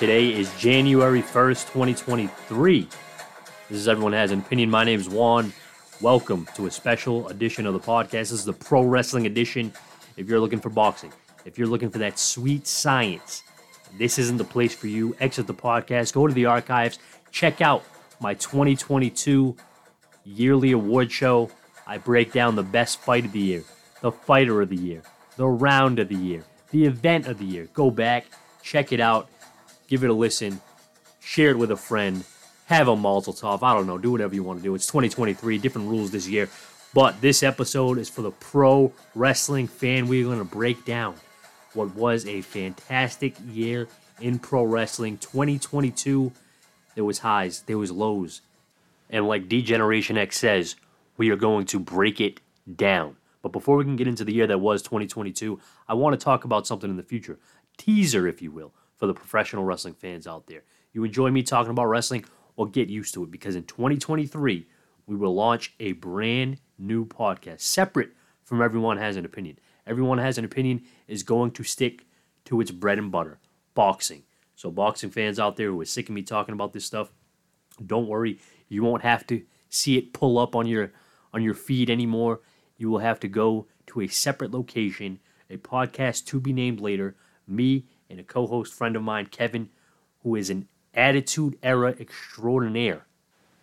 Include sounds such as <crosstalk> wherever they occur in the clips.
Today is January 1st, 2023. This is Everyone Has an Opinion. My name is Juan. Welcome to a special edition of the podcast. This is the pro wrestling edition. If you're looking for boxing, if you're looking for that sweet science, this isn't the place for you. Exit the podcast, go to the archives, check out my 2022 yearly award show. I break down the best fight of the year, the fighter of the year, the round of the year, the event of the year. Go back, check it out, give it a listen, share it with a friend, have a Mazel Tov. I don't know, do whatever you want to do. It's 2023, different rules this year. But this episode is for the pro wrestling fan. We're going to break down what was a fantastic year in pro wrestling. 2022, there was highs, there was lows. And like D-Generation X says, we are going to break it down. But before we can get into the year that was 2022, I want to talk about something in the future. Teaser, if you will, for the professional wrestling fans out there. You enjoy me talking about wrestling? Well, get used to it because in 2023, we will launch a brand new podcast separate from Everyone Has an Opinion. Everyone Has an Opinion is going to stick to its bread and butter boxing. So, boxing fans out there who are sick of me talking about this stuff, don't worry. You won't have to see it pull up on your on your feed anymore. You will have to go to a separate location, a podcast to be named later. Me and a co-host friend of mine, Kevin, who is an attitude era extraordinaire.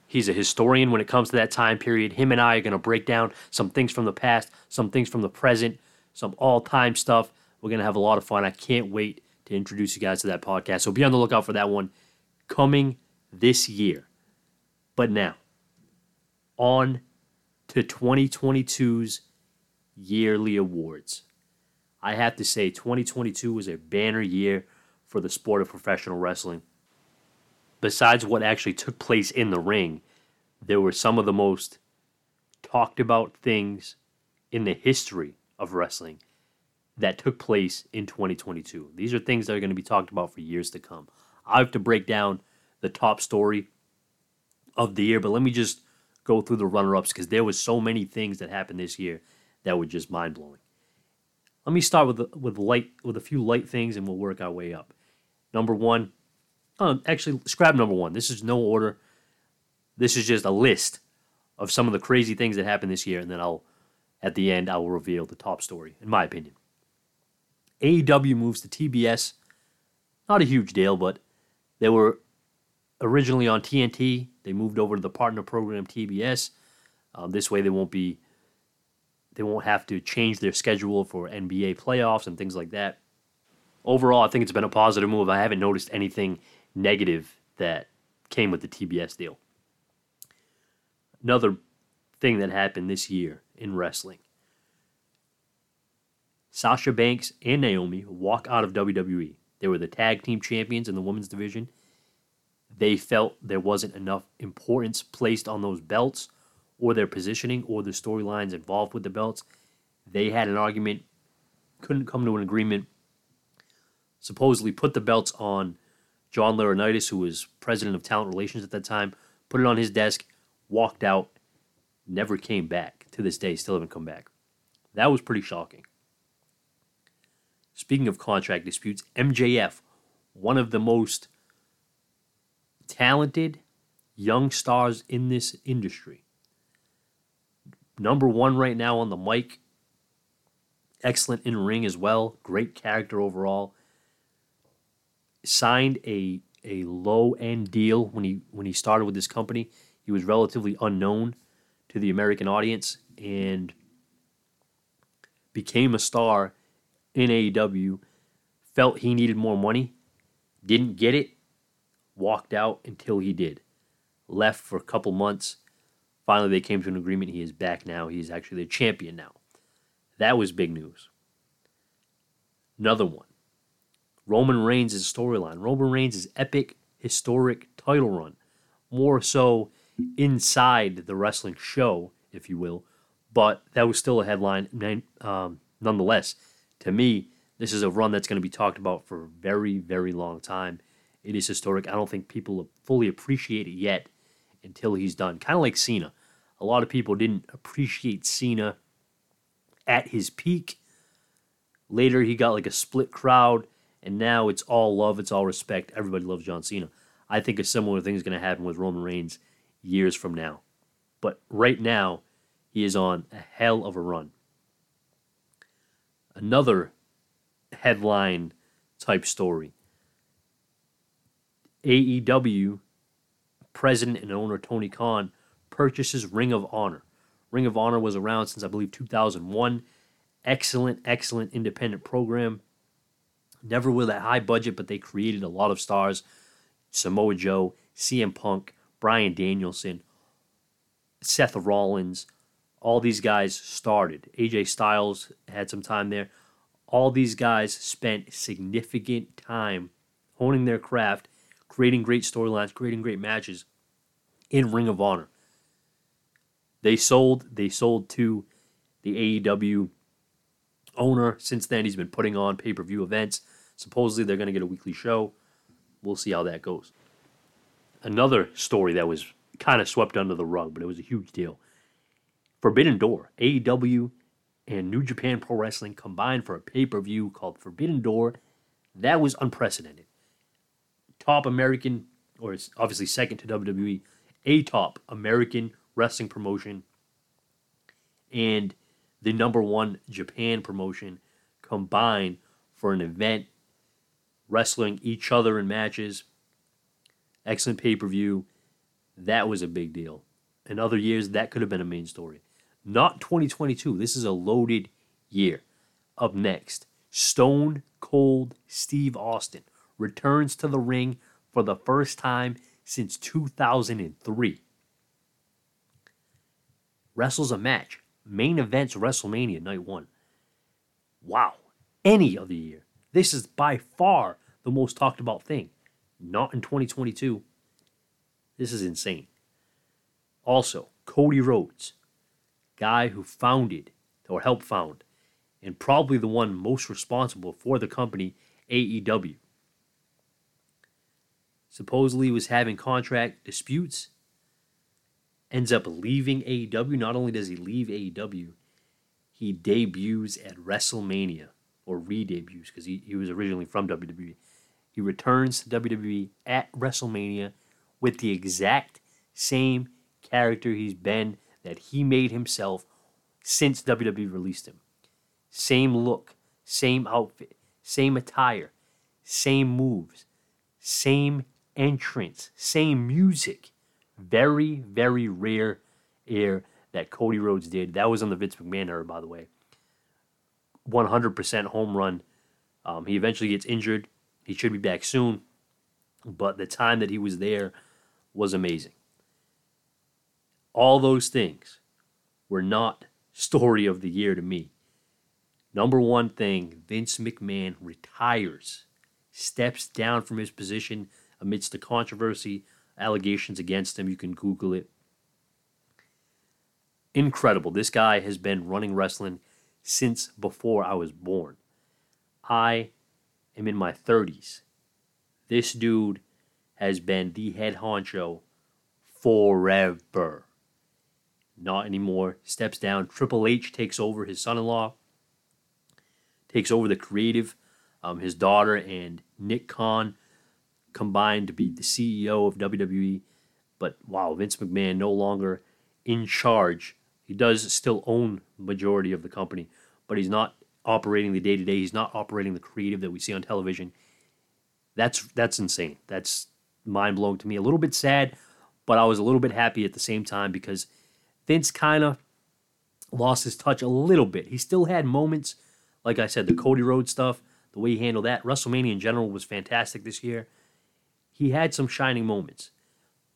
He's a historian when it comes to that time period. Him and I are going to break down some things from the past, some things from the present, some all-time stuff. We're going to have a lot of fun. I can't wait to introduce you guys to that podcast. So be on the lookout for that one coming this year. But now, on to 2022's yearly awards. I have to say, 2022 was a banner year for the sport of professional wrestling. Besides what actually took place in the ring, there were some of the most talked about things in the history of wrestling that took place in 2022. These are things that are going to be talked about for years to come. I have to break down the top story of the year, but let me just go through the runner ups because there was so many things that happened this year that were just mind blowing. Let me start with with light with a few light things, and we'll work our way up. Number one, oh, actually, scrap number one. This is no order. This is just a list of some of the crazy things that happened this year, and then I'll, at the end, I will reveal the top story, in my opinion. AEW moves to TBS. Not a huge deal, but they were originally on TNT. They moved over to the partner program TBS. Um, this way, they won't be they won't have to change their schedule for NBA playoffs and things like that. Overall, I think it's been a positive move. I haven't noticed anything negative that came with the TBS deal. Another thing that happened this year in wrestling Sasha Banks and Naomi walk out of WWE. They were the tag team champions in the women's division. They felt there wasn't enough importance placed on those belts or their positioning or the storylines involved with the belts. They had an argument, couldn't come to an agreement. Supposedly put the belts on John Laurinaitis, who was president of talent relations at that time, put it on his desk, walked out, never came back. To this day, still haven't come back. That was pretty shocking. Speaking of contract disputes, MJF, one of the most talented young stars in this industry, number one right now on the mic. Excellent in ring as well. Great character overall. Signed a a low end deal when he when he started with this company. He was relatively unknown to the American audience and became a star in AEW. Felt he needed more money, didn't get it, walked out until he did. Left for a couple months Finally, they came to an agreement. He is back now. He's actually the champion now. That was big news. Another one Roman Reigns' storyline. Roman Reigns' epic, historic title run. More so inside the wrestling show, if you will, but that was still a headline um, nonetheless. To me, this is a run that's going to be talked about for a very, very long time. It is historic. I don't think people fully appreciate it yet until he's done. Kind of like Cena. A lot of people didn't appreciate Cena at his peak. Later, he got like a split crowd, and now it's all love, it's all respect. Everybody loves John Cena. I think a similar thing is going to happen with Roman Reigns years from now. But right now, he is on a hell of a run. Another headline type story. AEW president and owner Tony Khan purchases Ring of Honor. Ring of Honor was around since I believe 2001. Excellent, excellent independent program. Never with a high budget, but they created a lot of stars. Samoa Joe, CM Punk, Bryan Danielson, Seth Rollins, all these guys started. AJ Styles had some time there. All these guys spent significant time honing their craft, creating great storylines, creating great matches in Ring of Honor. They sold, they sold to the AEW owner. Since then, he's been putting on pay per view events. Supposedly, they're going to get a weekly show. We'll see how that goes. Another story that was kind of swept under the rug, but it was a huge deal. Forbidden Door, AEW and New Japan Pro Wrestling combined for a pay per view called Forbidden Door. That was unprecedented. Top American, or it's obviously second to WWE, a top American wrestling promotion and the number one Japan promotion combined for an event, wrestling each other in matches. Excellent pay per view. That was a big deal. In other years, that could have been a main story. Not 2022. This is a loaded year. Up next, Stone Cold Steve Austin returns to the ring for the first time since 2003. Wrestles a match. Main events WrestleMania night one. Wow. Any other year. This is by far the most talked about thing. Not in 2022. This is insane. Also, Cody Rhodes guy who founded or helped found, and probably the one most responsible for the company AEW. Supposedly was having contract disputes, ends up leaving AEW. Not only does he leave AEW, he debuts at WrestleMania, or re debuts, because he, he was originally from WWE. He returns to WWE at WrestleMania with the exact same character he's been that he made himself since WWE released him. Same look, same outfit, same attire, same moves, same entrance, same music. Very, very rare air that Cody Rhodes did. That was on the Vince McMahon era, by the way. 100% home run. Um, he eventually gets injured. He should be back soon. But the time that he was there was amazing all those things were not story of the year to me. Number one thing Vince McMahon retires, steps down from his position amidst the controversy, allegations against him. You can Google it. Incredible. This guy has been running wrestling since before I was born. I am in my 30s. This dude has been the head honcho forever. Not anymore. Steps down. Triple H takes over his son in law, takes over the creative. Um, his daughter and Nick Khan combined to be the CEO of WWE. But wow, Vince McMahon no longer in charge. He does still own majority of the company, but he's not operating the day to day. He's not operating the creative that we see on television. That's that's insane. That's mind blowing to me. A little bit sad, but I was a little bit happy at the same time because Vince kind of lost his touch a little bit. He still had moments, like I said, the Cody Rhodes stuff, the way he handled that. WrestleMania in general was fantastic this year. He had some shining moments,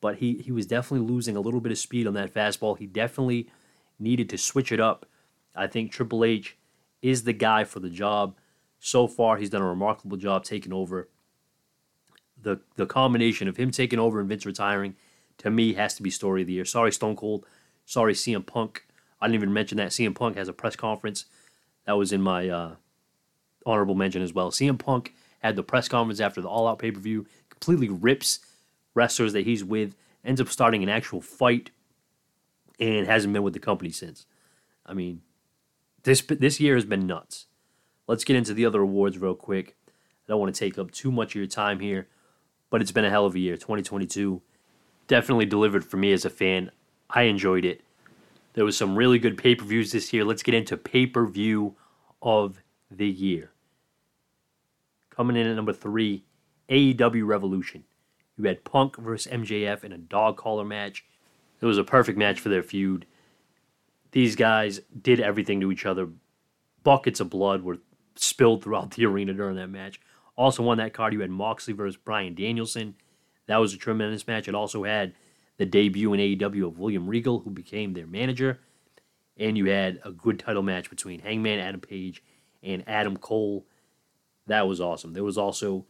but he, he was definitely losing a little bit of speed on that fastball. He definitely needed to switch it up. I think Triple H is the guy for the job. So far, he's done a remarkable job taking over. The, the combination of him taking over and Vince retiring, to me, has to be story of the year. Sorry, Stone Cold. Sorry, CM Punk. I didn't even mention that. CM Punk has a press conference. That was in my uh, honorable mention as well. CM Punk had the press conference after the All Out pay per view, completely rips wrestlers that he's with, ends up starting an actual fight, and hasn't been with the company since. I mean, this this year has been nuts. Let's get into the other awards real quick. I don't want to take up too much of your time here, but it's been a hell of a year. 2022 definitely delivered for me as a fan. I enjoyed it. There was some really good pay per views this year. Let's get into pay per view of the year. Coming in at number three, AEW Revolution. You had Punk versus MJF in a dog collar match. It was a perfect match for their feud. These guys did everything to each other. Buckets of blood were spilled throughout the arena during that match. Also on that card, you had Moxley versus Bryan Danielson. That was a tremendous match. It also had the debut in AEW of William Regal, who became their manager. And you had a good title match between Hangman Adam Page and Adam Cole. That was awesome. There was also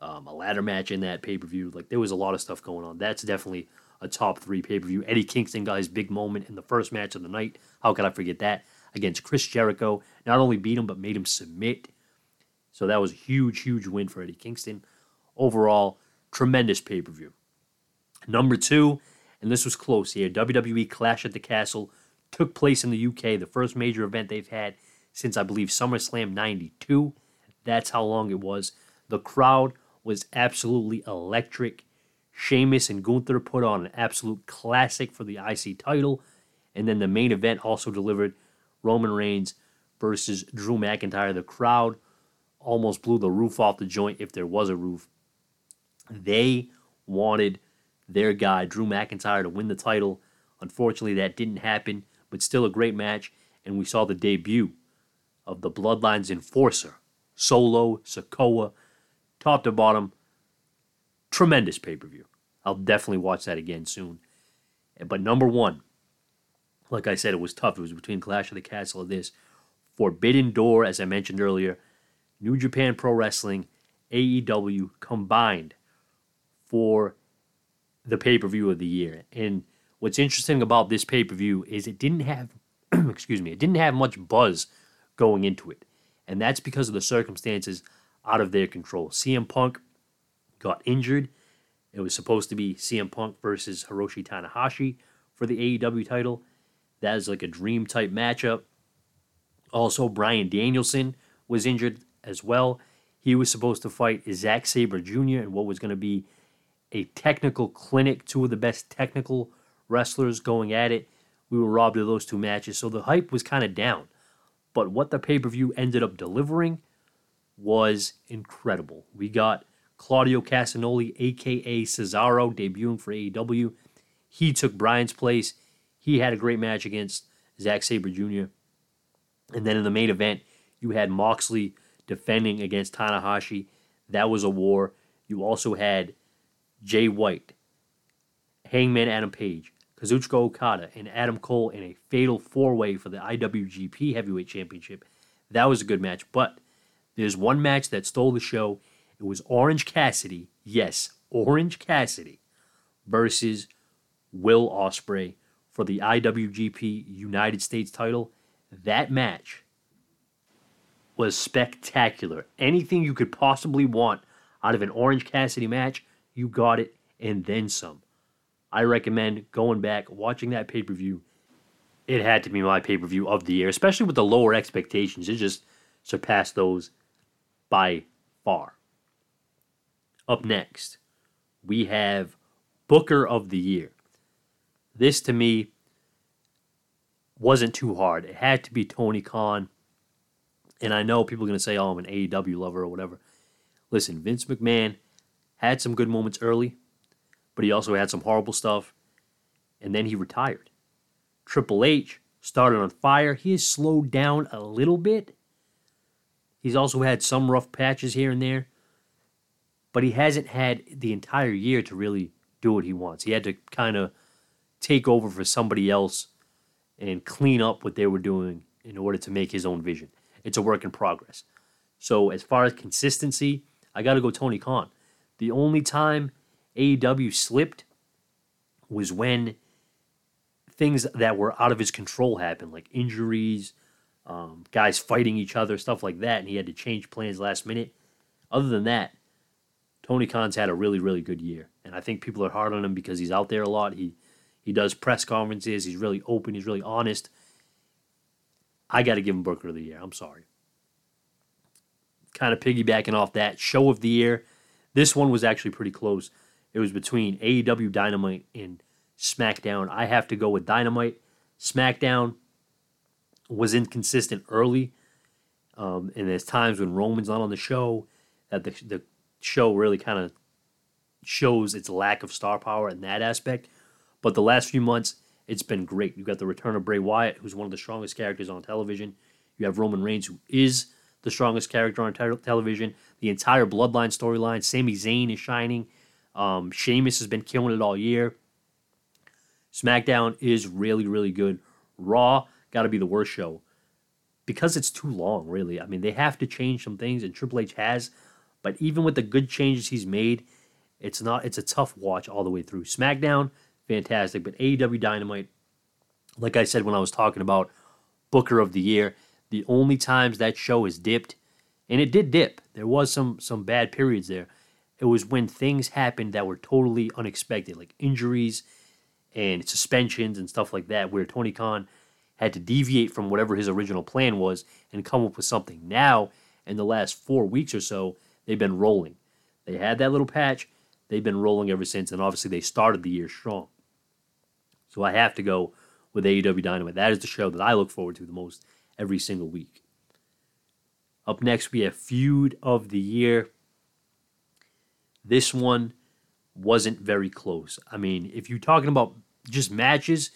um, a ladder match in that pay per view. Like there was a lot of stuff going on. That's definitely a top three pay per view. Eddie Kingston got his big moment in the first match of the night. How could I forget that? Against Chris Jericho. Not only beat him, but made him submit. So that was a huge, huge win for Eddie Kingston. Overall, tremendous pay per view. Number two, and this was close here WWE Clash at the Castle took place in the UK, the first major event they've had since I believe SummerSlam 92. That's how long it was. The crowd was absolutely electric. Sheamus and Gunther put on an absolute classic for the IC title. And then the main event also delivered Roman Reigns versus Drew McIntyre. The crowd almost blew the roof off the joint if there was a roof. They wanted their guy, Drew McIntyre, to win the title. Unfortunately, that didn't happen, but still a great match. And we saw the debut of the Bloodlines Enforcer, Solo, Sikoa, top to bottom. Tremendous pay per view. I'll definitely watch that again soon. But number one, like I said, it was tough. It was between Clash of the Castle and this. Forbidden Door, as I mentioned earlier, New Japan Pro Wrestling, AEW combined for the pay per view of the year. And what's interesting about this pay per view is it didn't have, <clears throat> excuse me, it didn't have much buzz going into it. And that's because of the circumstances out of their control. CM Punk got injured. It was supposed to be CM Punk versus Hiroshi Tanahashi for the AEW title. That is like a dream type matchup. Also, Bryan Danielson was injured as well. He was supposed to fight Zack Sabre Jr. in what was going to be a technical clinic, two of the best technical wrestlers going at it. We were robbed of those two matches, so the hype was kind of down. But what the pay per view ended up delivering was incredible. We got Claudio Castagnoli, aka Cesaro, debuting for AEW. He took Bryan's place. He had a great match against Zack Sabre Jr. And then in the main event, you had Moxley defending against Tanahashi. That was a war. You also had Jay White, Hangman Adam Page, Kazuchika Okada, and Adam Cole in a fatal four way for the IWGP Heavyweight Championship. That was a good match. But there's one match that stole the show. It was Orange Cassidy. Yes, Orange Cassidy versus Will Ospreay for the IWGP United States title. That match was spectacular. Anything you could possibly want out of an Orange Cassidy match, you got it and then some. I recommend going back, watching that pay per view. It had to be my pay per view of the year, especially with the lower expectations. It just surpassed those by far. Up next, we have Booker of the Year. This to me wasn't too hard. It had to be Tony Khan. And I know people are going to say, oh, I'm an AEW lover or whatever. Listen, Vince McMahon had some good moments early, but he also had some horrible stuff, and then he retired. Triple H started on fire. He has slowed down a little bit. He's also had some rough patches here and there, but he hasn't had the entire year to really do what he wants. He had to kind of take over for somebody else and clean up what they were doing in order to make his own vision. It's a work in progress. So, as far as consistency, I got to go Tony Khan. The only time AEW slipped was when things that were out of his control happened, like injuries, um, guys fighting each other, stuff like that, and he had to change plans last minute. Other than that, Tony Khan's had a really, really good year, and I think people are hard on him because he's out there a lot. He he does press conferences. He's really open. He's really honest. I got to give him Booker of the Year. I'm sorry. kind of piggybacking off that show of the year, this one was actually pretty close. It was between AEW Dynamite and SmackDown. I have to go with Dynamite. SmackDown was inconsistent early, um, and there's times when Roman's not on the show that the the show really kind of shows its lack of star power in that aspect. But the last few months, it's been great. You've got the return of Bray Wyatt, who's one of the strongest characters on television. You have Roman Reigns, who is the strongest character on te- television. The entire Bloodline storyline. Sami Zayn is shining. Um, Sheamus has been killing it all year. SmackDown is really, really good. Raw got to be the worst show because it's too long, really. I mean, they have to change some things, and Triple H has. But even with the good changes he's made, it's not. It's a tough watch all the way through. SmackDown, fantastic, but AEW Dynamite, like I said when I was talking about Booker of the Year, the only times that show has dipped, and it did dip. There was some some bad periods there. It was when things happened that were totally unexpected, like injuries and suspensions and stuff like that, where Tony Khan had to deviate from whatever his original plan was and come up with something. Now, in the last four weeks or so, they've been rolling. They had that little patch, they've been rolling ever since, and obviously they started the year strong. So I have to go with AEW Dynamite. That is the show that I look forward to the most every single week. Up next, we have Feud of the Year. This one wasn't very close. I mean, if you're talking about just matches,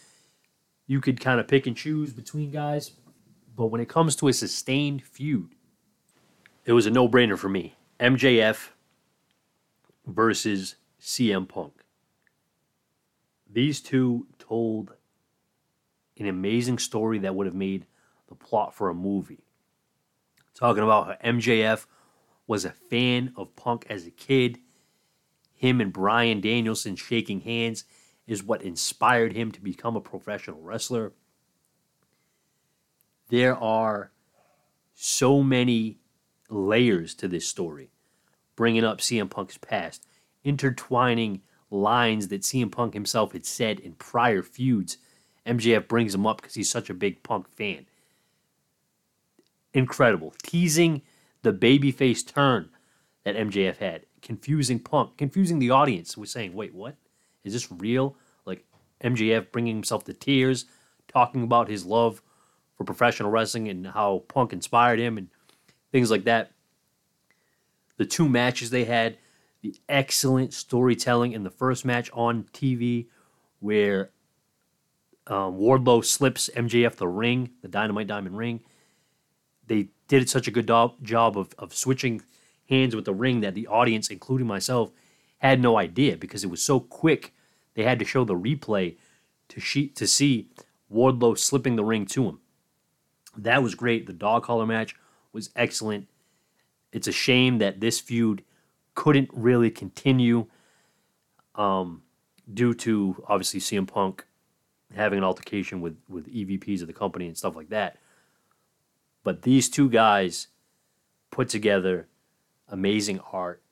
you could kind of pick and choose between guys. But when it comes to a sustained feud, it was a no brainer for me. MJF versus CM Punk. These two told an amazing story that would have made the plot for a movie. Talking about how MJF was a fan of Punk as a kid. Him and Bryan Danielson shaking hands is what inspired him to become a professional wrestler. There are so many layers to this story, bringing up CM Punk's past, intertwining lines that CM Punk himself had said in prior feuds. MJF brings him up because he's such a big Punk fan. Incredible. Teasing the babyface turn that MJF had, confusing Punk, confusing the audience with saying, wait, what? Is this real? Like MJF bringing himself to tears, talking about his love for professional wrestling and how Punk inspired him and things like that. The two matches they had, the excellent storytelling in the first match on TV, where um, Wardlow slips MJF the ring, the Dynamite Diamond ring. They did such a good do- job of, of switching hands with the ring that the audience, including myself, had no idea because it was so quick. They had to show the replay to she- to see Wardlow slipping the ring to him. That was great. The dog collar match was excellent. It's a shame that this feud couldn't really continue um, due to obviously CM Punk having an altercation with with EVPs of the company and stuff like that. But these two guys put together amazing art,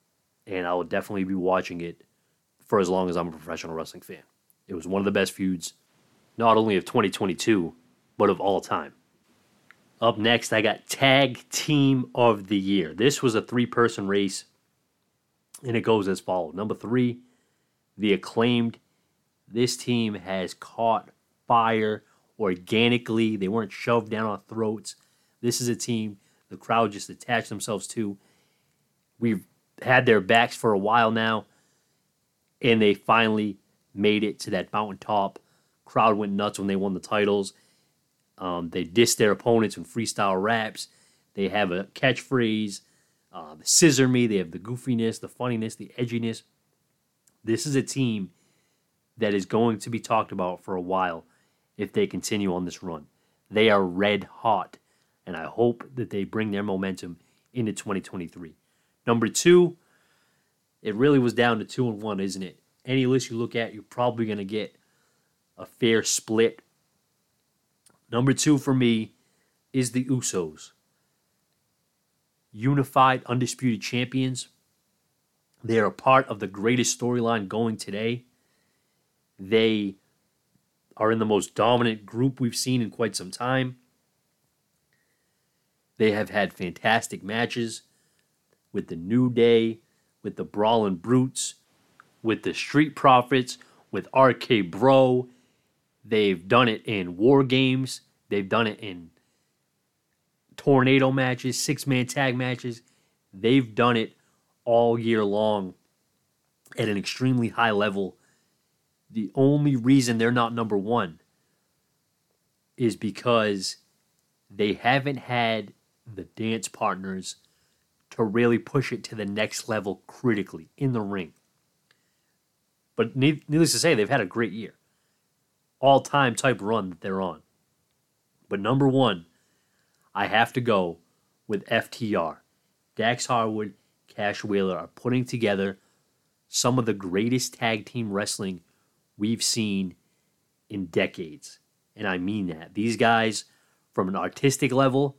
and I will definitely be watching it for as long as I'm a professional wrestling fan. It was one of the best feuds, not only of 2022, but of all time. Up next, I got Tag Team of the Year. This was a three person race, and it goes as follows. Number three, the acclaimed. This team has caught fire organically, they weren't shoved down our throats. This is a team the crowd just attached themselves to. We've had their backs for a while now, and they finally made it to that mountaintop. Crowd went nuts when they won the titles. Um, they diss their opponents in freestyle raps. They have a catchphrase, the scissor me. They have the goofiness, the funniness, the edginess. This is a team that is going to be talked about for a while if they continue on this run. They are red hot, and I hope that they bring their momentum into 2023. Number two, it really was down to two and one, isn't it? Any list you look at, you're probably going to get a fair split. Number two for me is the Usos. Unified, undisputed champions. They are a part of the greatest storyline going today. They are in the most dominant group we've seen in quite some time. They have had fantastic matches. With the New Day, with the Brawling Brutes, with the Street Profits, with RK Bro. They've done it in war games. They've done it in tornado matches, six man tag matches. They've done it all year long at an extremely high level. The only reason they're not number one is because they haven't had the dance partners to really push it to the next level critically in the ring. But needless to say, they've had a great year. All time type run that they're on. But number one, I have to go with FTR. Dax Harwood, Cash Wheeler are putting together some of the greatest tag team wrestling we've seen in decades. And I mean that. These guys, from an artistic level,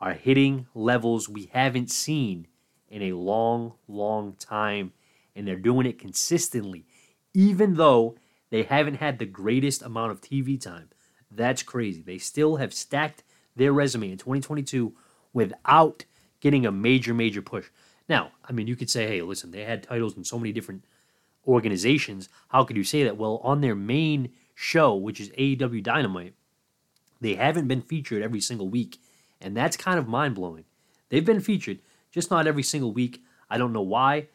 are hitting levels we haven't seen in a long, long time. And they're doing it consistently, even though they haven't had the greatest amount of TV time. That's crazy. They still have stacked their resume in 2022 without getting a major, major push. Now, I mean, you could say, hey, listen, they had titles in so many different organizations. How could you say that? Well, on their main show, which is AEW Dynamite, they haven't been featured every single week. And that's kind of mind blowing. They've been featured, just not every single week. I don't know why.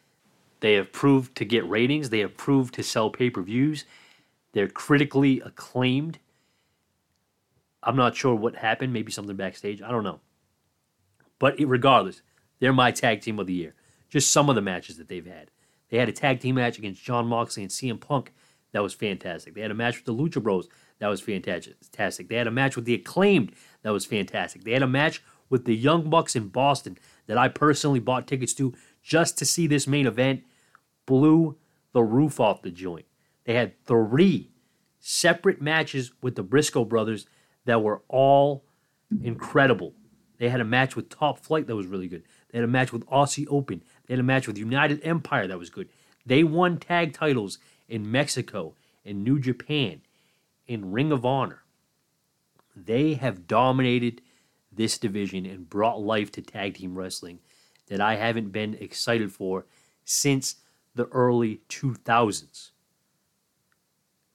They have proved to get ratings, they have proved to sell pay per views. They're critically acclaimed I'm not sure what happened. Maybe something backstage. I don't know. But regardless, they're my tag team of the year. Just some of the matches that they've had. They had a tag team match against Jon Moxley and CM Punk. That was fantastic. They had a match with the Lucha Bros. That was fantastic. They had a match with the Acclaimed. That was fantastic. They had a match with the Young Bucks in Boston that I personally bought tickets to just to see this main event. Blew the roof off the joint. They had three separate matches with the Briscoe brothers that were all incredible. They had a match with Top Flight that was really good. They had a match with Aussie Open. They had a match with United Empire that was good. They won tag titles in Mexico, and New Japan, in Ring of Honor. They have dominated this division and brought life to tag team wrestling that I haven't been excited for since the early 2000s.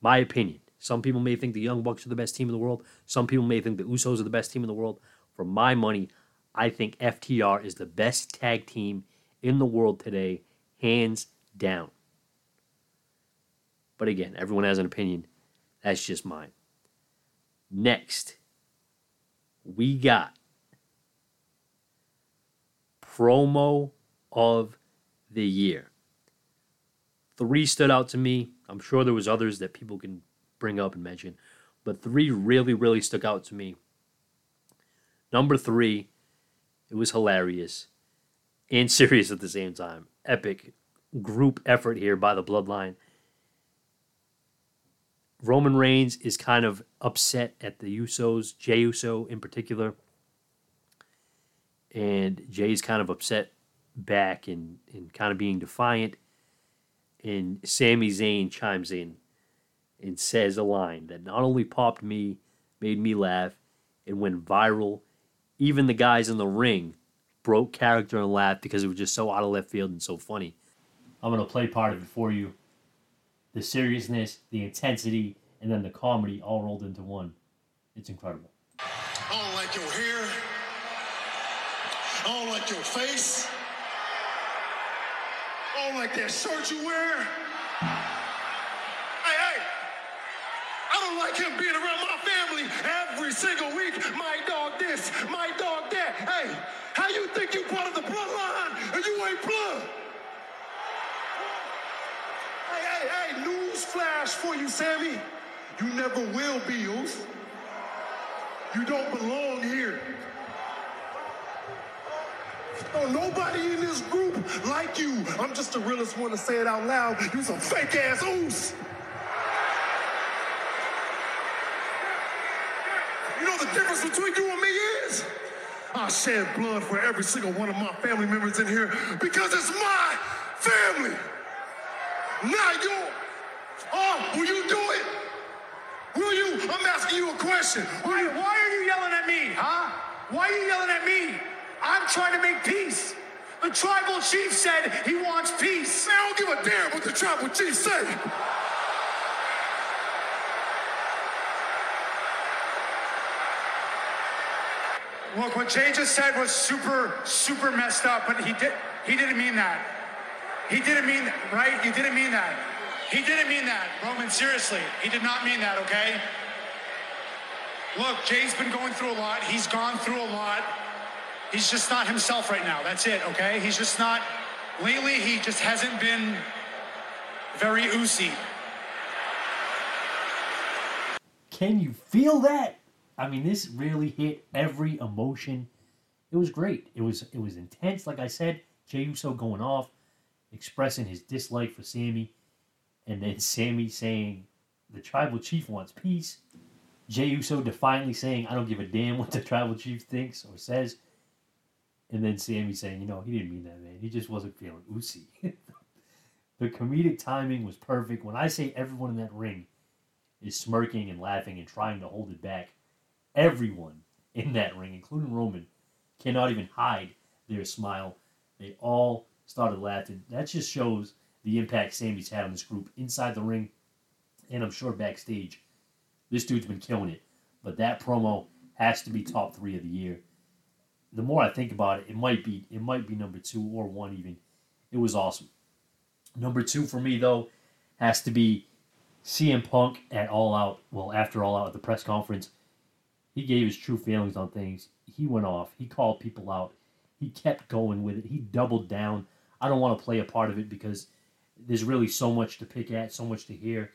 My opinion. Some people may think the Young Bucks are the best team in the world. Some people may think the Usos are the best team in the world. For my money, I think FTR is the best tag team in the world today, hands down. But again, everyone has an opinion. That's just mine. Next, we got promo of the year. Three stood out to me. I'm sure there was others that people can bring up and mention, but three really, really stuck out to me. Number three, it was hilarious and <laughs> serious at the same time. Epic group effort here by the Bloodline. Roman Reigns is kind of upset at the Usos, Jey Uso in particular. And Jey's kind of upset back and, and kind of being defiant. And Sami Zayn chimes in and says a line that not only popped me, made me laugh, and went viral. Even the guys in the ring broke character and laughed because it was just so out of left field and so funny. I'm going to play part of it for you. The seriousness, the intensity, and then the comedy all rolled into one. It's incredible. I don't like your hair. I don't like your face. I don't like that shirt you wear. Hey, hey! I don't like him being around my family every single week. My dog this, my dog that. Hey, how you think you part of the bloodline and you ain't blood? Hey, hey, hey, news flash for you, Sami. You never will be, Oos. You don't belong here. Oh, nobody in this group like you. I'm just the realest one to say it out loud. You some fake ass oos. know the difference between you and me is? I shed blood for every single one of my family members in here because it's my family, not yours. Oh, will you do it? Will you? I'm asking you a question. Why, you? why are you yelling at me, huh? Why are you yelling at me? I'm trying to make peace. The tribal chief said he wants peace. Man, I don't give a damn what the tribal chief said. Look, what Jey just said was super, super messed up, but he did he didn't mean that. He didn't mean that, right? You didn't mean that. He didn't mean that. Roman, seriously. He did not mean that, okay? Look, Jey's been going through a lot. He's gone through a lot. He's just not himself right now. That's it, okay? He's just not lately he just hasn't been very oozy. Can you feel that? I mean, this really hit every emotion. It was great. It was it was intense. Like I said, Jey Uso going off, expressing his dislike for Sami, and then Sami saying the tribal chief wants peace. Jey Uso defiantly saying, "I don't give a damn what the tribal chief thinks or says," and then Sami saying, "You know, he didn't mean that, man. He just wasn't feeling oozy." <laughs> the comedic timing was perfect. When I say everyone in that ring is smirking and laughing and trying to hold it back, everyone in that ring, including Roman, cannot even hide their smile. They all started laughing. That just shows the impact Sami's had on this group inside the ring, and I'm sure backstage. This dude's been killing it. But that promo has to be top three of the year. The more I think about it, it might be it might be number two or one even. It was awesome. Number two for me though has to be CM Punk at All Out. Well, after All Out at the press conference, he gave his true feelings on things. He went off. He called people out. He kept going with it. He doubled down. I don't want to play a part of it because there's really so much to pick at, so much to hear.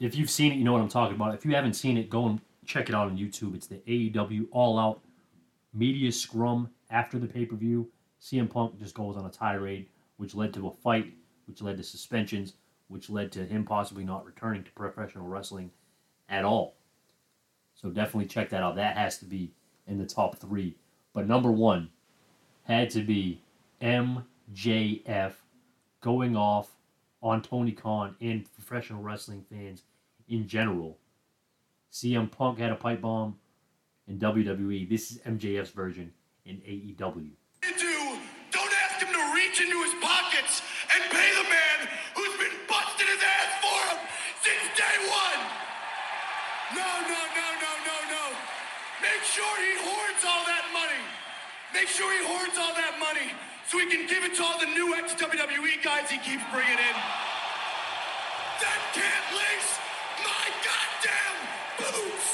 If you've seen it, you know what I'm talking about. If you haven't seen it, go and check it out on YouTube. It's the AEW All Out Media Scrum after the pay per view. CM Punk just goes on a tirade, which led to a fight, which led to suspensions, which led to him possibly not returning to professional wrestling at all. So definitely check that out. That has to be in the top three. But number one had to be MJF going off on Tony Khan and professional wrestling fans in general. CM Punk had a pipe bomb in WWE. This is MJF's version in AEW. do, don't ask him to reach into his pockets and pay the man who's been busting his ass for him since day one. No, no, no, no, no, no. Make sure he hoards all that money. Make sure he hoards all that money so he can give it to all the new ex-WWE guys he keeps bringing in. That can't lace my goddamn boots.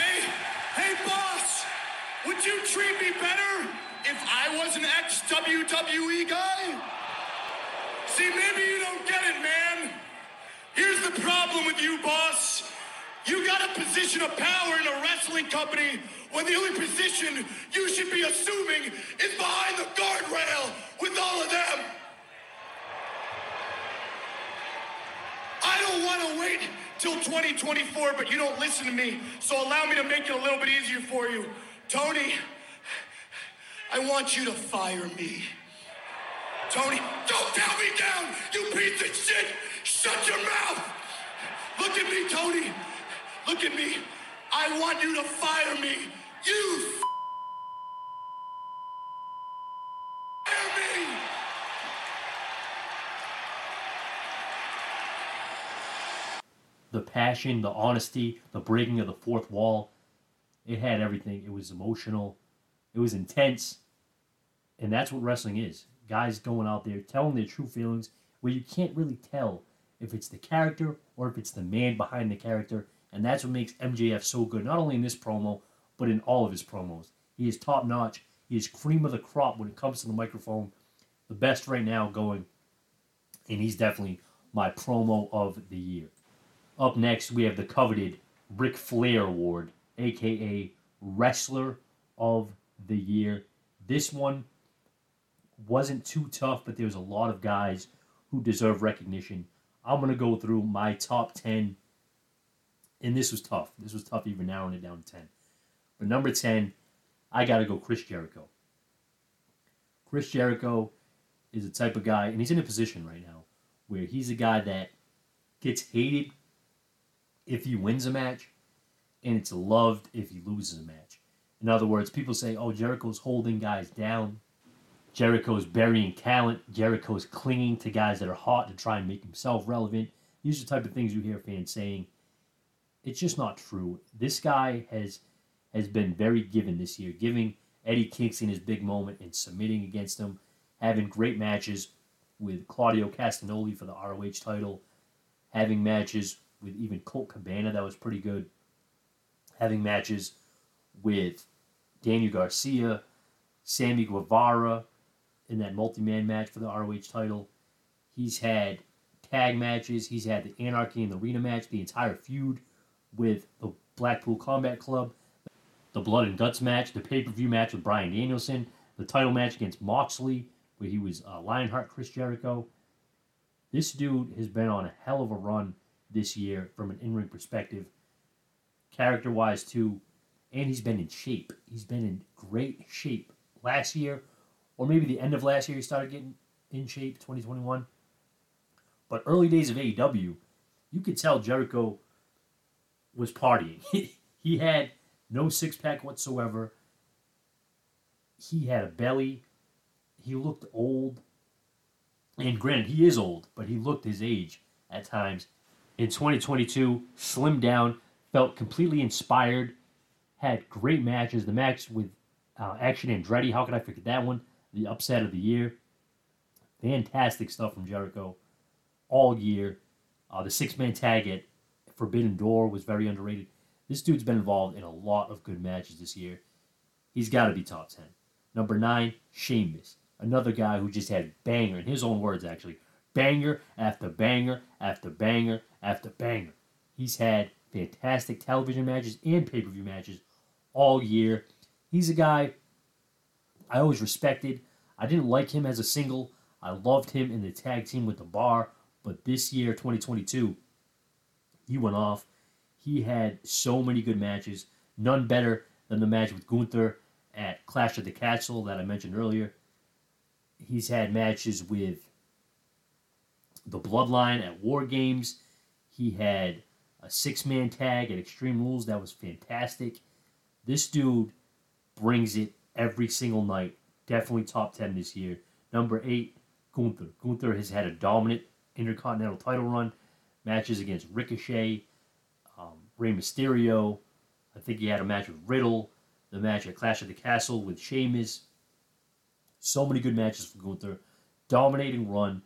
Hey, hey, boss, would you treat me better if I was an ex WWE guy? See, maybe you don't get it, man. Here's the problem with you, boss. You got a position of power in a wrestling company when the only position you should be assuming is behind the guardrail with all of them. I don't want to wait till 2024, but you don't listen to me. So allow me to make it a little bit easier for you. Tony, I want you to fire me. Tony, don't tell me down, you piece of shit! Shut your mouth! Look at me, Tony. Look at me. I want you to fire me. You fire me! the passion, the honesty, the breaking of the fourth wall. It had everything. It was emotional. It was intense. And that's what wrestling is. Guys going out there telling their true feelings where you can't really tell if it's the character or if it's the man behind the character. And that's what makes MJF so good, not only in this promo, but in all of his promos. He is top notch. He is cream of the crop when it comes to the microphone. The best right now going. And he's definitely my promo of the year. Up next, we have the coveted Ric Flair Award, aka Wrestler of the Year. This one wasn't too tough, but there's a lot of guys who deserve recognition. I'm going to go through my top 10, and this was tough. This was tough even narrowing it down to 10. But number 10, I got to go Chris Jericho. Chris Jericho is the type of guy, and he's in a position right now where he's a guy that gets hated if he wins a match and it's loved if he loses a match. In other words, people say, oh, Jericho's holding guys down. Jericho's burying talent. Jericho's clinging to guys that are hot to try and make himself relevant. These are the type of things you hear fans saying. It's just not true. This guy has has been very given this year, giving Eddie Kingston his big moment and submitting against him, having great matches with Claudio Castagnoli for the ROH title, having matches with even Colt Cabana that was pretty good, having matches with Daniel Garcia, Sammy Guevara in that multi-man match for the ROH title. He's had tag matches. He's had the Anarchy in the Arena match, the entire feud with the Blackpool Combat Club, the Blood and Guts match, the pay-per-view match with Bryan Danielson, the title match against Moxley, where he was uh, Lionheart Chris Jericho. This dude has been on a hell of a run this year from an in-ring perspective, character-wise too and he's been in shape. He's been in great shape. Last year, or maybe the end of last year, he started getting in shape, 2021. But early days of AEW, you could tell Jericho was partying. <laughs> he had no six pack whatsoever. He had a belly. He looked old. And granted, he is old, but he looked his age at times. In 2022, slimmed down, felt completely inspired had great matches. The match with uh, Action Andretti, how could I forget that one? The upset of the year. Fantastic stuff from Jericho all year. Uh, the six man tag at Forbidden Door was very underrated. This dude's been involved in a lot of good matches this year. He's got to be top 10. Number nine, Sheamus. Another guy who just had banger, in his own words actually, banger after banger after banger after banger. He's had fantastic television matches and pay per view matches all year. He's a guy I always respected. I didn't like him as a single. I loved him in the tag team with the bar, but this year, 2022, he went off. He had so many good matches, none better than the match with Gunther at Clash of the Castle that I mentioned earlier. He's had matches with the Bloodline at War Games. He had a six man tag at Extreme Rules that was fantastic. This dude brings it every single night. Definitely top 10 this year. Number 8, Gunther. Gunther has had a dominant Intercontinental title run. Matches against Ricochet, um, Rey Mysterio. I think he had a match with Riddle. The match at Clash of the Castle with Sheamus. So many good matches for Gunther. Dominating run.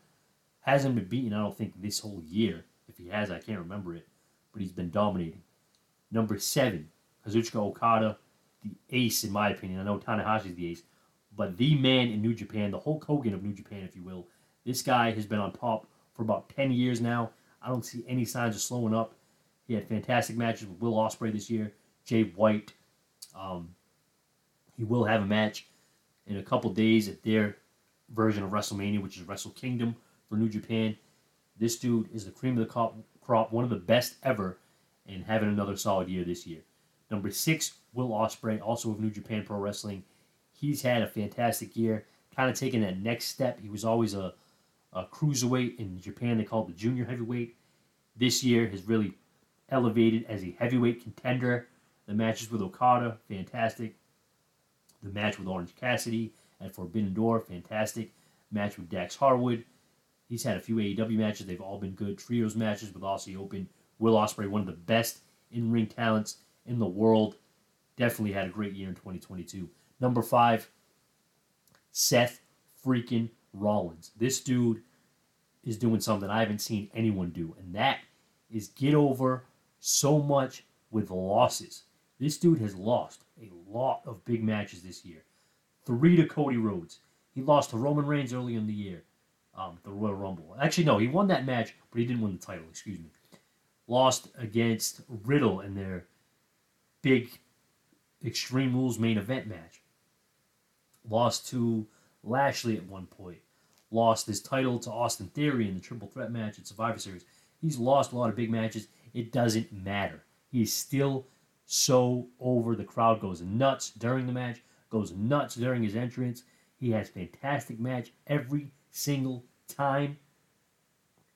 Hasn't been beaten, I don't think, this whole year. If he has, I can't remember it. But he's been dominating. Number 7, Kazuchika Okada, the ace in my opinion. I know Tanahashi's the ace, but the man in New Japan, the Hulk Hogan of New Japan, if you will. This guy has been on top for about 10 years now. I don't see any signs of slowing up. He had fantastic matches with Will Ospreay this year, Jay White. Um, he will have a match in a couple days at their version of WrestleMania, which is Wrestle Kingdom for New Japan. This dude is the cream of the crop, one of the best ever, and having another solid year this year. Number six, Will Ospreay, also of New Japan Pro Wrestling. He's had a fantastic year, kind of taking that next step. He was always a, a cruiserweight in Japan. They call it the junior heavyweight. This year has really elevated as a heavyweight contender. The matches with Okada, fantastic. The match with Orange Cassidy at Forbidden Door, fantastic. Match with Dax Harwood. He's had a few AEW matches. They've all been good. Trios matches with Aussie Open. Will Ospreay, one of the best in-ring talents in the world. Definitely had a great year in 2022. Number five, Seth freaking Rollins. This dude is doing something I haven't seen anyone do, and that is get over so much with losses. This dude has lost a lot of big matches this year. Three to Cody Rhodes. He lost to Roman Reigns early in the year, um, the Royal Rumble. Actually, no, he won that match, but he didn't win the title. Excuse me. Lost against Riddle in their big Extreme Rules main event match. Lost to Lashley at one point. Lost his title to Austin Theory in the triple threat match at Survivor Series. He's lost a lot of big matches. It doesn't matter. He is still so over. The crowd goes nuts during the match, goes nuts during his entrance. He has fantastic match every single time.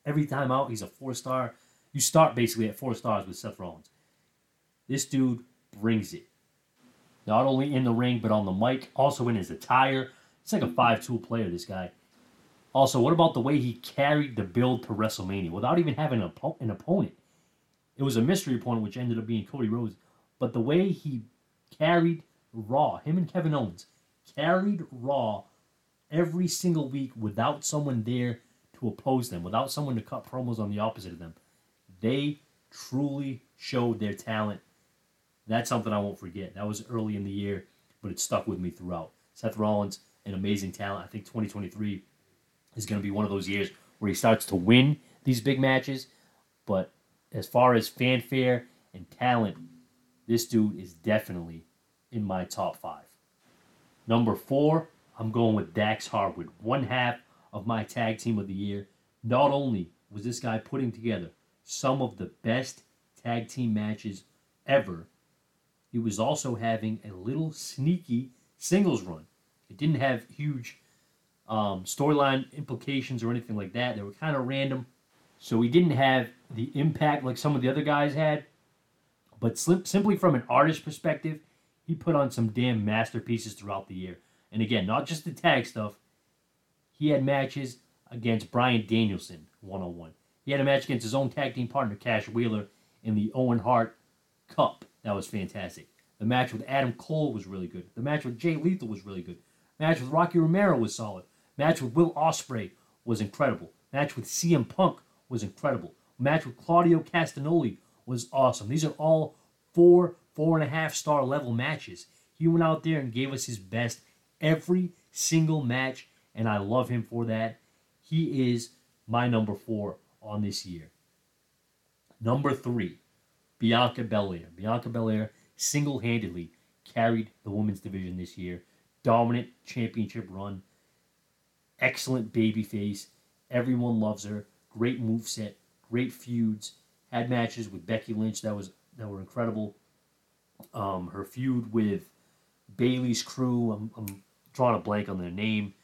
Every time out, he's a four star. You start basically at four stars with Seth Rollins This dude brings it. Not only in the ring, but on the mic, also in his attire. It's like a five tool player, this guy. Also, what about the way he carried the build to WrestleMania without even having an, an opponent? It was a mystery opponent, which ended up being Cody Rhodes. But the way he carried Raw, him and Kevin Owens, carried Raw every single week without someone there to oppose them, without someone to cut promos on the opposite of them. They truly showed their talent. That's something I won't forget. That was early in the year, but it stuck with me throughout. Seth Rollins, an amazing talent. I think 2023 is going to be one of those years where he starts to win these big matches. But as far as fanfare and talent, this dude is definitely in my top five. Number four, I'm going with Dax Harwood, one half of my tag team of the year. Not only was this guy putting together some of the best tag team matches ever, he was also having a little sneaky singles run. It didn't have huge um, storyline implications or anything like that. They were kind of random. So he didn't have the impact like some of the other guys had. But simply from an artist perspective, he put on some damn masterpieces throughout the year. And again, not just the tag stuff. He had matches against Bryan Danielson one on one. He had a match against his own tag team partner, Cash Wheeler, in the Owen Hart Cup. That was fantastic. The match with Adam Cole was really good. The match with Jay Lethal was really good. Match with Rocky Romero was solid. Match with Will Ospreay was incredible. Match with CM Punk was incredible. Match with Claudio Castagnoli was awesome. These are all four, four and a half star level matches. He went out there and gave us his best every single match, and I love him for that. He is my number four on this year. Number three, Bianca Belair. Bianca Belair single handedly carried the women's division this year. Dominant championship run. Excellent baby face. Everyone loves her. Great move set. Great feuds. Had matches with Becky Lynch that was that were incredible. Um, her feud with Bayley's crew. I'm, I'm drawing a blank on their name.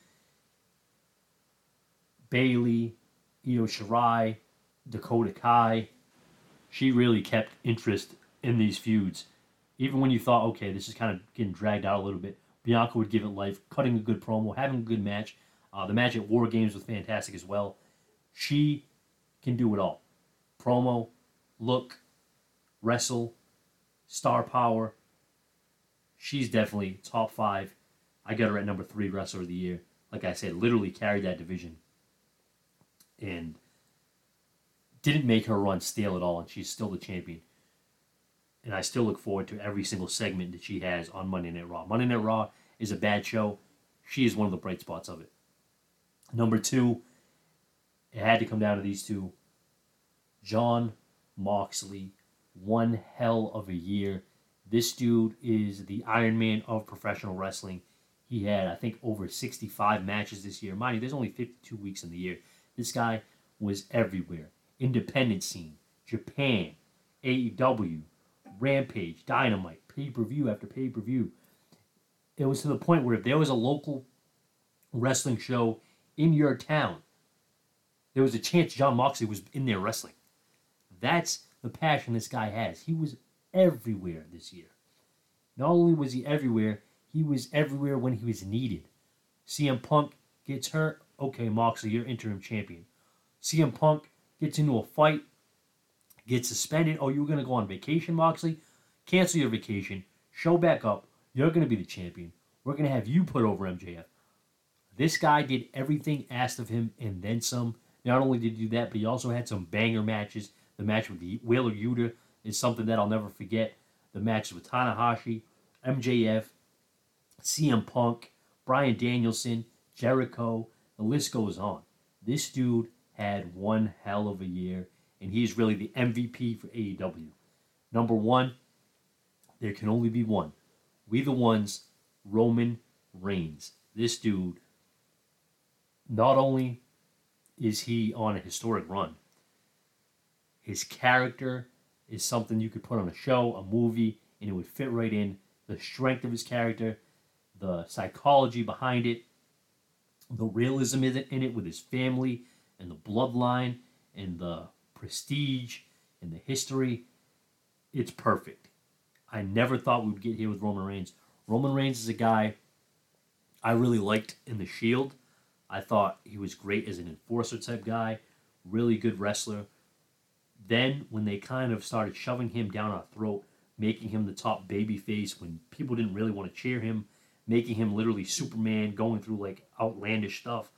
Bayley, Io Shirai, Dakota Kai. She really kept interest in these feuds. Even when you thought, okay, this is kind of getting dragged out a little bit, Bianca would give it life, cutting a good promo, having a good match. Uh, the match at War Games was fantastic as well. She can do it all promo, look, wrestle, star power. She's definitely top five. I got her at number three wrestler of the year. Like I said, literally carried that division. And didn't make her run stale at all, and she's still the champion. And I still look forward to every single segment that she has on Monday Night Raw. Monday Night Raw is a bad show. She is one of the bright spots of it. Number two, it had to come down to these two. Jon Moxley, one hell of a year. This dude is the Iron Man of professional wrestling. He had, I think, over 65 matches this year. Mind you, there's only 52 weeks in the year. This guy was everywhere. Independent scene, Japan, AEW, Rampage, Dynamite, pay per view after pay per view. It was to the point where if there was a local wrestling show in your town, there was a chance Jon Moxley was in there wrestling. That's the passion this guy has. He was everywhere this year. Not only was he everywhere, he was everywhere when he was needed. CM Punk gets hurt. Okay, Moxley, you're interim champion. CM Punk gets into a fight, gets suspended. Oh, you're going to go on vacation, Moxley? Cancel your vacation. Show back up. You're going to be the champion. We're going to have you put over MJF. This guy did everything asked of him and then some. Not only did he do that, but he also had some banger matches. The match with the Wheeler Yuta is something that I'll never forget. The matches with Tanahashi, MJF, CM Punk, Bryan Danielson, Jericho, the list goes on. This dude had one hell of a year, and he's really the MVP for AEW. Number one, there can only be one. We the ones, Roman Reigns. This dude, not only is he on a historic run, his character is something you could put on a show, a movie, and it would fit right in. The strength of his character, the psychology behind it, the realism in it, in it with his family and the bloodline and the prestige and the history. It's perfect. I never thought we would get here with Roman Reigns. Roman Reigns is a guy I really liked in the Shield. I thought he was great as an enforcer type guy, really good wrestler. Then when they kind of started shoving him down our throat, making him the top baby face when people didn't really want to cheer him, making him literally Superman, going through like outlandish stuff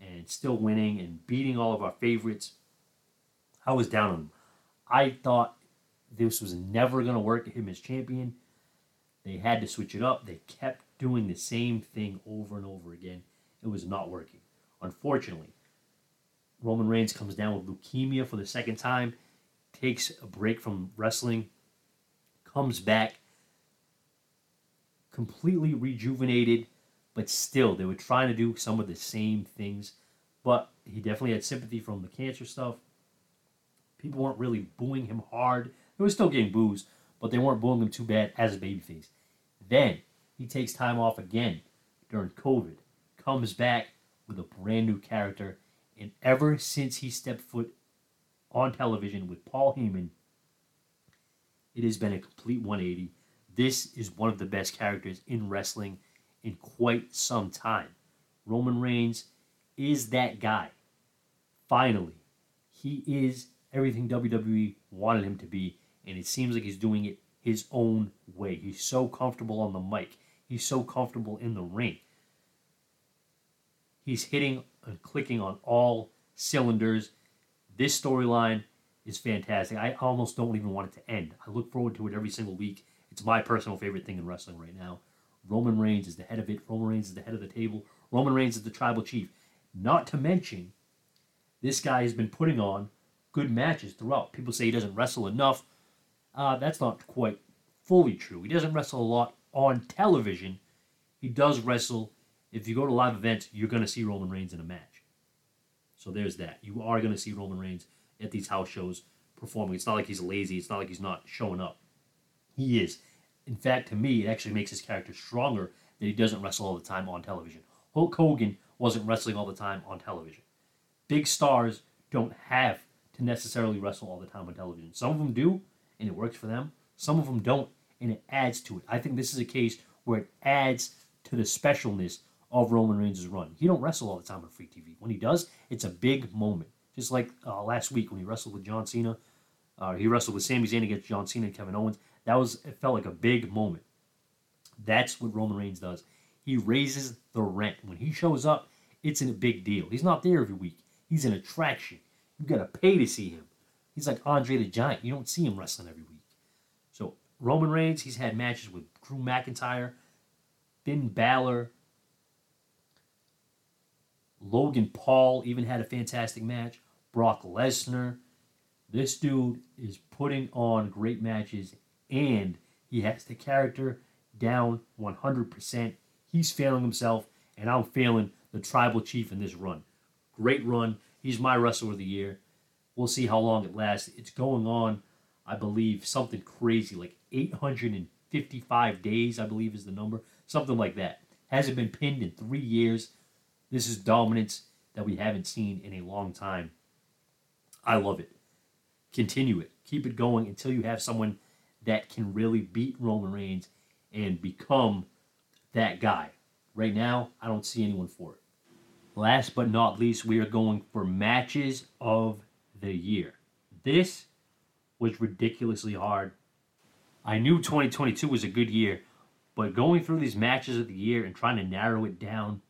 and still winning and beating all of our favorites. I was down on him. I thought this was never going to work him as champion. They had to switch it up. They kept doing the same thing over and over again. It was not working. Unfortunately, Roman Reigns comes down with leukemia for the second time, takes a break from wrestling, comes back completely rejuvenated, but still, they were trying to do some of the same things. But he definitely had sympathy from the cancer stuff. People weren't really booing him hard. They were still getting boos, but they weren't booing him too bad as a babyface. Then he takes time off again during COVID, comes back with a brand new character, and ever since he stepped foot on television with Paul Heyman, it has been a complete 180. This is one of the best characters in wrestling in quite some time. Roman Reigns is that guy. Finally, he is everything WWE wanted him to be, and it seems like he's doing it his own way. He's so comfortable on the mic, he's so comfortable in the ring. He's hitting and clicking on all cylinders. This storyline is fantastic. I almost don't even want it to end. I look forward to it every single week. It's my personal favorite thing in wrestling right now. Roman Reigns is the head of it. Roman Reigns is the head of the table. Roman Reigns is the tribal chief. Not to mention, this guy has been putting on good matches throughout. People say he doesn't wrestle enough. Uh, that's not quite fully true. He doesn't wrestle a lot on television. He does wrestle. If you go to live events, you're going to see Roman Reigns in a match. So there's that. You are going to see Roman Reigns at these house shows performing. It's not like he's lazy. It's not like he's not showing up. He is. In fact, to me, it actually makes his character stronger that he doesn't wrestle all the time on television. Hulk Hogan wasn't wrestling all the time on television. Big stars don't have to necessarily wrestle all the time on television. Some of them do, and it works for them. Some of them don't, and it adds to it. I think this is a case where it adds to the specialness of Roman Reigns' run. He don't wrestle all the time on free TV. When he does, it's a big moment. Just like uh, last week when he wrestled with John Cena, uh, he wrestled with Sami Zayn against John Cena and Kevin Owens. That was it felt like a big moment. That's what Roman Reigns does. He raises the rent. When he shows up, it's a big deal. He's not there every week. He's an attraction. You got to pay to see him. He's like Andre the Giant. You don't see him wrestling every week. So Roman Reigns, he's had matches with Drew McIntyre, Finn Balor, Logan Paul even had a fantastic match. Brock Lesnar. This dude is putting on great matches and he has the character down 100%. He's failing himself, and I'm failing the tribal chief in this run. Great run. He's my wrestler of the year. We'll see how long it lasts. It's going on, I believe, something crazy like 855 days, I believe is the number. Something like that. Hasn't been pinned in three years. This is dominance that we haven't seen in a long time. I love it. Continue it. Keep it going until you have someone that can really beat Roman Reigns and become that guy. Right now, I don't see anyone for it. Last but not least, we are going for matches of the year. This was ridiculously hard. I knew 2022 was a good year, but going through these matches of the year and trying to narrow it down,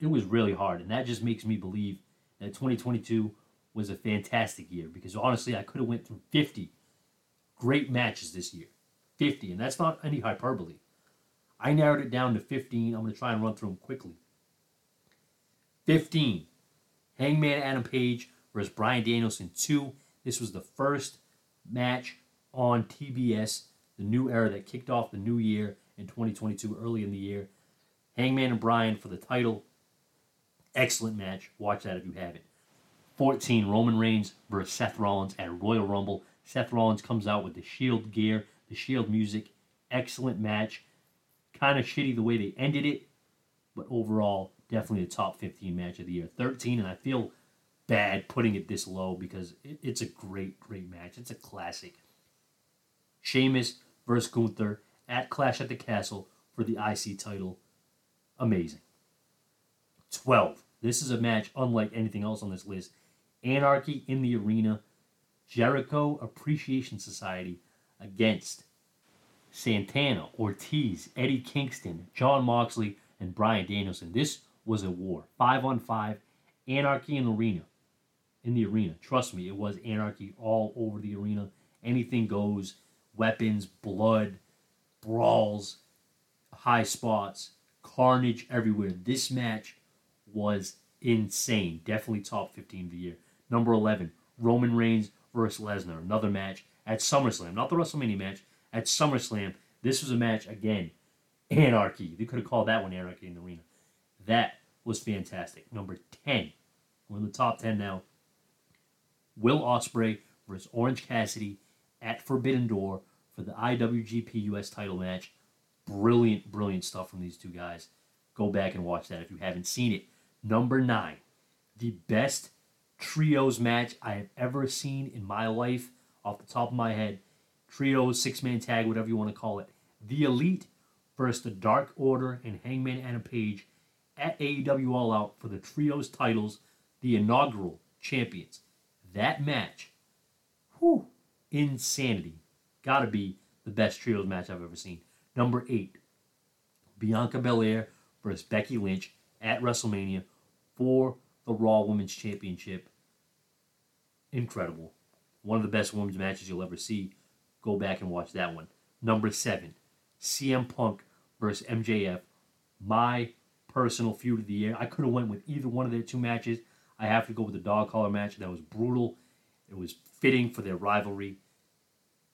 it was really hard. And that just makes me believe that 2022 was a fantastic year because honestly, I could have went through 50 great matches this year. 50, and that's not any hyperbole. I narrowed it down to 15. I'm going to try and run through them quickly. 15. Hangman Adam Page versus Bryan Danielson 2. This was the first match on TBS, the new era that kicked off the new year in 2022, early in the year. Hangman and Bryan for the title. Excellent match. Watch that if you haven't. 14. Roman Reigns versus Seth Rollins at Royal Rumble. Seth Rollins comes out with the Shield gear, the Shield music. Excellent match. Kind of shitty the way they ended it, but overall, definitely a top 15 match of the year. 13, and I feel bad putting it this low because it, it's a great, great match. It's a classic. Sheamus versus Gunther at Clash at the Castle for the IC title. Amazing. 12. This is a match unlike anything else on this list. Anarchy in the Arena, Jericho Appreciation Society against Santana, Ortiz, Eddie Kingston, Jon Moxley, and Bryan Danielson. This was a war. Five on five. Anarchy in the arena. In the arena. Trust me, it was anarchy all over the arena. Anything goes. Weapons, blood, brawls, high spots, carnage everywhere. This match was insane. Definitely top 15 of the year. Number 11, Roman Reigns versus Lesnar. Another match at SummerSlam. Not the WrestleMania match. At SummerSlam, this was a match, again, anarchy. They could have called that one anarchy in the arena. That was fantastic. Number 10. We're in the top 10 now. Will Ospreay versus Orange Cassidy at Forbidden Door for the IWGP US title match. Brilliant, brilliant stuff from these two guys. Go back and watch that if you haven't seen it. Number nine, the best trios match I have ever seen in my life, off the top of my head. Trios, six man tag, whatever you want to call it. The Elite versus the Dark Order and Hangman Adam Page at AEW All Out for the trios titles, the inaugural champions. That match, whew, insanity. Gotta be the best trios match I've ever seen. Number eight, Bianca Belair versus Becky Lynch at WrestleMania for the Raw Women's Championship. Incredible. One of the best women's matches you'll ever see. Go back and watch that one. Number seven, CM Punk versus MJF. My personal feud of the year. I could have went with either one of their two matches. I have to go with the dog collar match. That was brutal. It was fitting for their rivalry.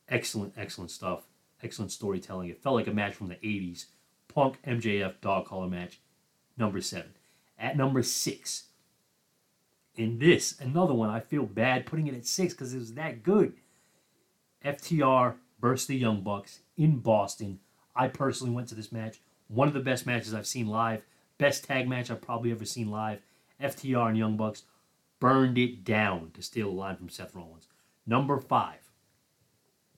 Excellent, excellent stuff. Excellent storytelling. It felt like a match from the 80s. Punk MJF dog collar match. Number seven. At number six, in this, another one, I feel bad putting it at six because it was that good. FTR versus the Young Bucks in Boston. I personally went to this match. One of the best matches I've seen live. Best tag match I've probably ever seen live. FTR and Young Bucks burned it down to steal a line from Seth Rollins. Number five,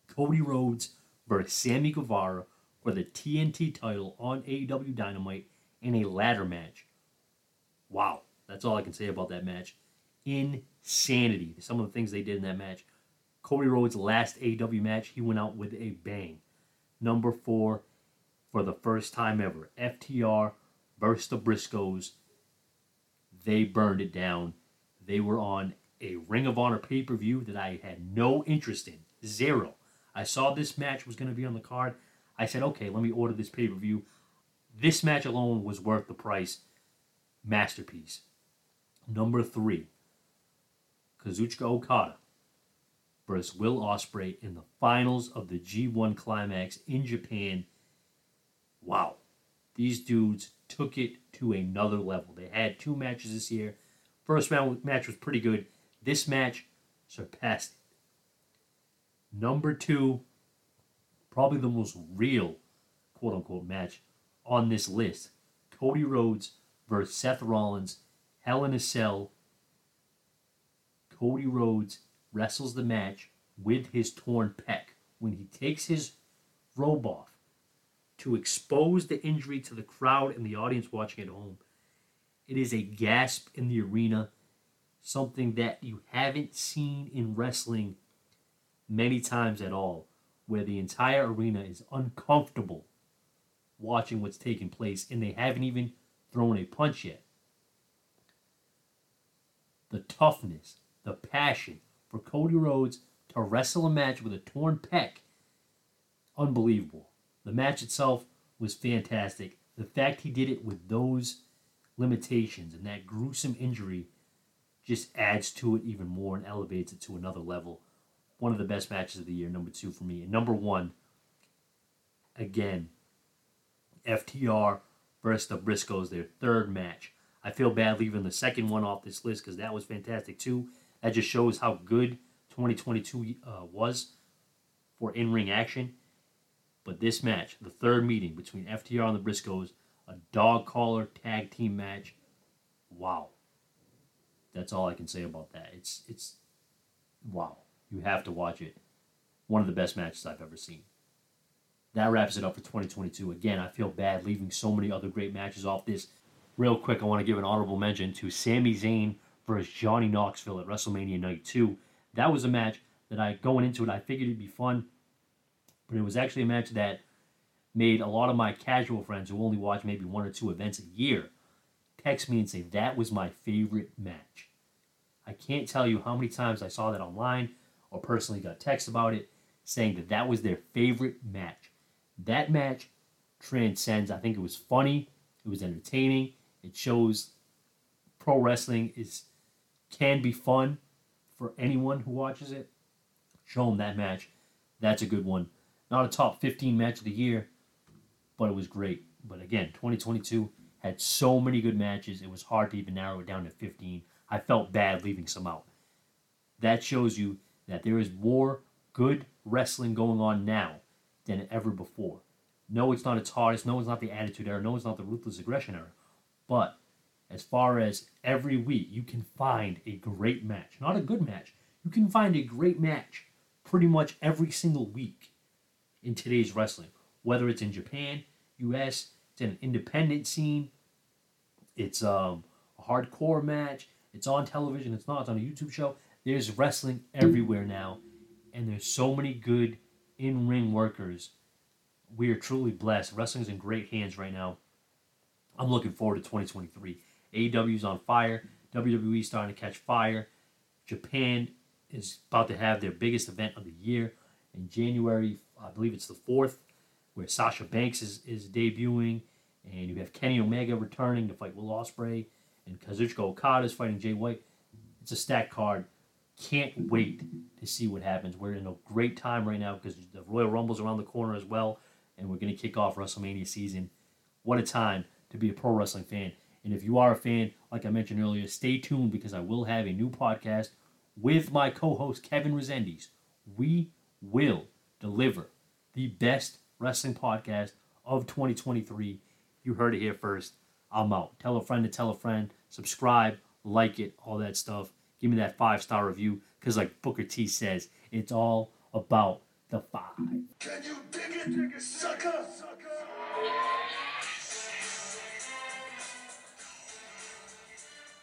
Cody Rhodes versus Sammy Guevara for the TNT title on AEW Dynamite in a ladder match. Wow, that's all I can say about that match. Insanity. Some of the things they did in that match. Cody Rhodes' last AEW match, he went out with a bang. Number four, for the first time ever, FTR versus the Briscoes. They burned it down. They were on a Ring of Honor pay per view that I had no interest in. Zero. I saw this match was going to be on the card. I said, okay, let me order this pay per view. This match alone was worth the price. Masterpiece. Number three, Kazuchika Okada versus Will Ospreay in the finals of the G1 Climax in Japan. Wow. These dudes took it to another level. They had two matches this year. First round match was pretty good. This match surpassed it. Number two, probably the most real quote unquote match on this list Cody Rhodes versus Seth Rollins, Hell in a Cell. Cody Rhodes wrestles the match with his torn pec. When he takes his robe off to expose the injury to the crowd and the audience watching at home, it is a gasp in the arena, something that you haven't seen in wrestling many times at all, where the entire arena is uncomfortable watching what's taking place and they haven't even thrown a punch yet. The toughness, the passion for Cody Rhodes to wrestle a match with a torn pec, unbelievable. The match itself was fantastic. The fact he did it with those limitations and that gruesome injury just adds to it even more and elevates it to another level. One of the best matches of the year, number two for me. And number one, again, FTR versus the Briscoes, their third match. I feel bad leaving the second one off this list because that was fantastic too. That just shows how good 2022 uh, was for in ring action. But this match, the third meeting between FTR and the Briscoes, a dog collar tag team match. Wow. That's all I can say about that. It's it's wow. You have to watch it. one of the best matches I've ever seen. That wraps it up for 2022. Again, I feel bad leaving so many other great matches off this. Real quick, I want to give an honorable mention to Sami Zayn versus Johnny Knoxville at WrestleMania Night 2. That was a match that I, going into it, I figured it'd be fun, but it was actually a match that made a lot of my casual friends who only watch maybe one or two events a year text me and say that was my favorite match. I can't tell you how many times I saw that online or personally got text about it saying that that was their favorite match. That match transcends. I think it was funny, it was entertaining. It shows pro wrestling is can be fun for anyone who watches it. Show them that match. That's a good one. Not a top 15 match of the year, but it was great. But again, 2022 had so many good matches, it was hard to even narrow it down to 15. I felt bad leaving some out. That shows you that there is more good wrestling going on now than ever before. No, it's not its hardest. No, it's not the Attitude Era. No, it's not the Ruthless Aggression Era. But as far as every week, you can find a great match. Not a good match. You can find a great match pretty much every single week in today's wrestling. Whether it's in Japan, US, it's an independent scene, it's um, a hardcore match, it's on television, it's not, it's on a YouTube show. There's wrestling everywhere now, and there's so many good in ring workers. We are truly blessed. Wrestling's in great hands right now. I'm looking forward to 2023. AEW's on fire. WWE starting to catch fire. Japan is about to have their biggest event of the year in January. I believe it's the fourth, where Sasha Banks is, is debuting, and you have Kenny Omega returning to fight Will Ospreay, and Kazuchika Okada is fighting Jay White. It's a stacked card. Can't wait to see what happens. We're in a great time right now because the Royal Rumble's around the corner as well, and we're going to kick off WrestleMania season. What a time to be a pro wrestling fan. And if you are a fan, like I mentioned earlier, stay tuned because I will have a new podcast with my co host, Kevin Resendiz. We will deliver the best wrestling podcast of 2023. You heard it here first. I'm out. Tell a friend to tell a friend. Subscribe, like it, all that stuff. Give me that five star review because, like Booker T says, it's all about the five. Can you dig it, dig it, sucker?